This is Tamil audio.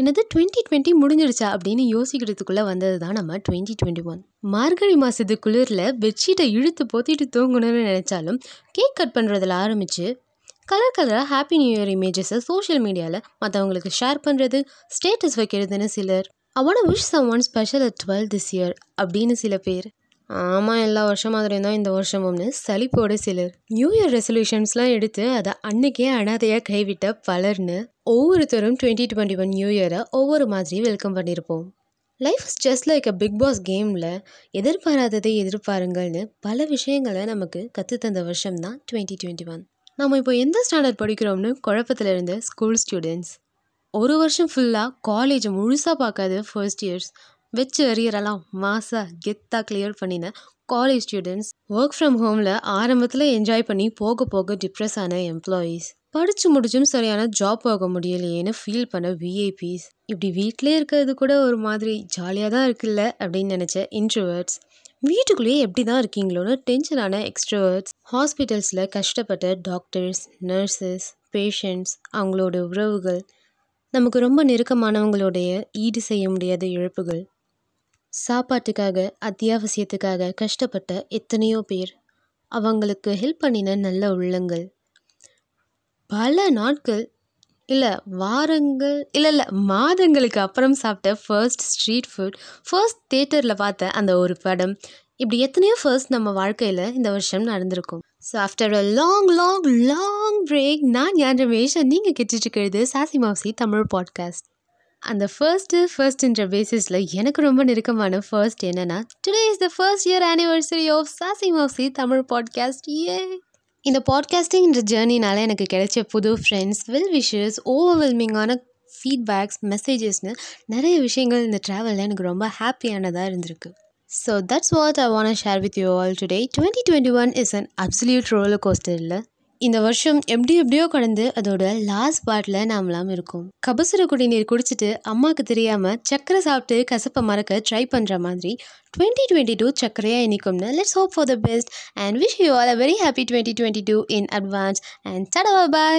என்னது டுவெண்ட்டி டுவெண்ட்டி முடிஞ்சிடுச்சா அப்படின்னு யோசிக்கிறதுக்குள்ளே வந்தது தான் நம்ம டுவெண்ட்டி டுவெண்ட்டி ஒன் மார்கழி மாதத்து குளிரில் பெட்ஷீட்டை இழுத்து போத்திட்டு தூங்கணும்னு நினச்சாலும் கேக் கட் பண்ணுறதுல ஆரம்பித்து கலர் கலராக ஹாப்பி நியூ இயர் இமேஜஸை சோஷியல் மீடியாவில் மற்றவங்களுக்கு ஷேர் பண்ணுறது ஸ்டேட்டஸ் வைக்கிறதுன்னு சிலர் I wish someone special at at 12 this year அப்படின்னு சில பேர். ஆமாம் எல்லா வருஷம் மாதிரியும் தான் இந்த வருஷமும்னு சலிப்போட சிலர். நியூ இயர் ரெசல்யூஷன்ஸ்லாம் எடுத்து அதை அன்னைக்கே அனாதையாக கைவிட்ட பலர்னு ஒவ்வொருத்தரும் டுவெண்ட்டி டுவெண்ட்டி ஒன் நியூ இயரை ஒவ்வொரு மாதிரி வெல்கம் பண்ணியிருப்போம் life is just like a Bigg Boss கேமில் எதிர்பாராததை எதிர்பாருங்கள்னு பல விஷயங்களை நமக்கு கற்றுத்தந்த வருஷம் தான் டுவெண்ட்டி டுவெண்ட்டி ஒன் நம்ம இப்போ எந்த ஸ்டாண்டர்ட் படிக்கிறோம்னு குழப்பத்தில் இருந்த ஸ்கூல் ஸ்டூடெண்ட்ஸ் ஒரு வருஷம் ஃபுல்லாக காலேஜ் முழுசாக பார்க்காத ஃபர்ஸ்ட் இயர்ஸ் வச்சு அரியரெல்லாம் மாஸாக கெத்தாக கிளியர் பண்ணின. காலேஜ் ஸ்டூடெண்ட்ஸ் ஒர்க் ஃப்ரம் ஹோமில் ஆரம்பத்தில் என்ஜாய் பண்ணி போக போக டிப்ரெஸ் ஆன எம்ப்ளாயீஸ் படித்து முடிச்சும் சரியான ஜாப் போக முடியலையேன்னு ஃபீல் பண்ண விஐபிஸ் இப்படி வீட்டிலே இருக்கிறது கூட ஒரு மாதிரி ஜாலியாக தான் இருக்குல்ல அப்படின்னு நினச்ச இன்ட்ரோவர்ட்ஸ் வீட்டுக்குள்ளேயே எப்படி தான் இருக்கீங்களோன்னு டென்ஷனான எக்ஸ்ட்ரோவர்ட்ஸ் ஹாஸ்பிட்டல்ஸில் கஷ்டப்பட்ட டாக்டர்ஸ் நர்சஸ் பேஷண்ட்ஸ் அவங்களோட உறவுகள். நமக்கு ரொம்ப நெருக்கமானவங்களுடைய ஈடு செய்ய முடியாத இழப்புகள். சாப்பாட்டுக்காக அத்தியாவசியத்துக்காக கஷ்டப்பட்ட எத்தனையோ பேர் அவங்களுக்கு ஹெல்ப் பண்ணின நல்ல உள்ளங்கள். பல நாட்கள் இல்லை வாரங்கள் இல்லை இல்லை மாதங்களுக்கு அப்புறம் சாப்பிட்ட ஃபர்ஸ்ட் ஸ்ட்ரீட் ஃபுட் ஃபர்ஸ்ட் தேட்டரில் பார்த்த அந்த ஒரு படம். இப்படி எத்தனையோ ஃபர்ஸ்ட் நம்ம வாழ்க்கையில் இந்த வருஷம் நடந்திருக்கும். So after a long long long break நான் ஞான் ரமேஷ் நீங்கள் கேட்டுட்ருக்கிறது சாசி மாசி தமிழ் பாட்காஸ்ட் அந்த ஃபர்ஸ்ட்டு ஃபர்ஸ்ட்ன்ற பேசிஸில் எனக்கு ரொம்ப நெருக்கமான ஃபர்ஸ்ட் என்னென்னா today is the first year anniversary of sassy Masi Tamil podcast ஏ இந்த பாட்காஸ்டிங்கிற ஜேர்னினால் எனக்கு கிடைச்ச புது ஃப்ரெண்ட்ஸ் வெல் விஷஸ் ஓவர்வெல்மிங்கான ஃபீட்பேக்ஸ் மெசேஜஸ்னு நிறைய விஷயங்கள் இந்த ட்ராவலில் எனக்கு ரொம்ப ஹாப்பியானதாக இருந்திருக்கு. So that's what I want share with you all today twenty twenty one is an absolute roller coaster இல்லை இந்த வருஷம் எப்படி எப்படியோ கடந்து அதோட லாஸ்ட் பார்ட்டில் நாமலாம் இருக்கோம். கபசுர குடிநீர் குடிச்சிட்டு அம்மாவுக்கு தெரியாமல் சக்கரை சாப்பிட்டு கசப்பை மறக்க ட்ரை பண்ணுற மாதிரி டுவெண்ட்டி டுவெண்ட்டி டூ சக்கரையாக இனிக்கும்னு let's hope for the best and wish you all a very happy twenty twenty two in advance and சடவா bye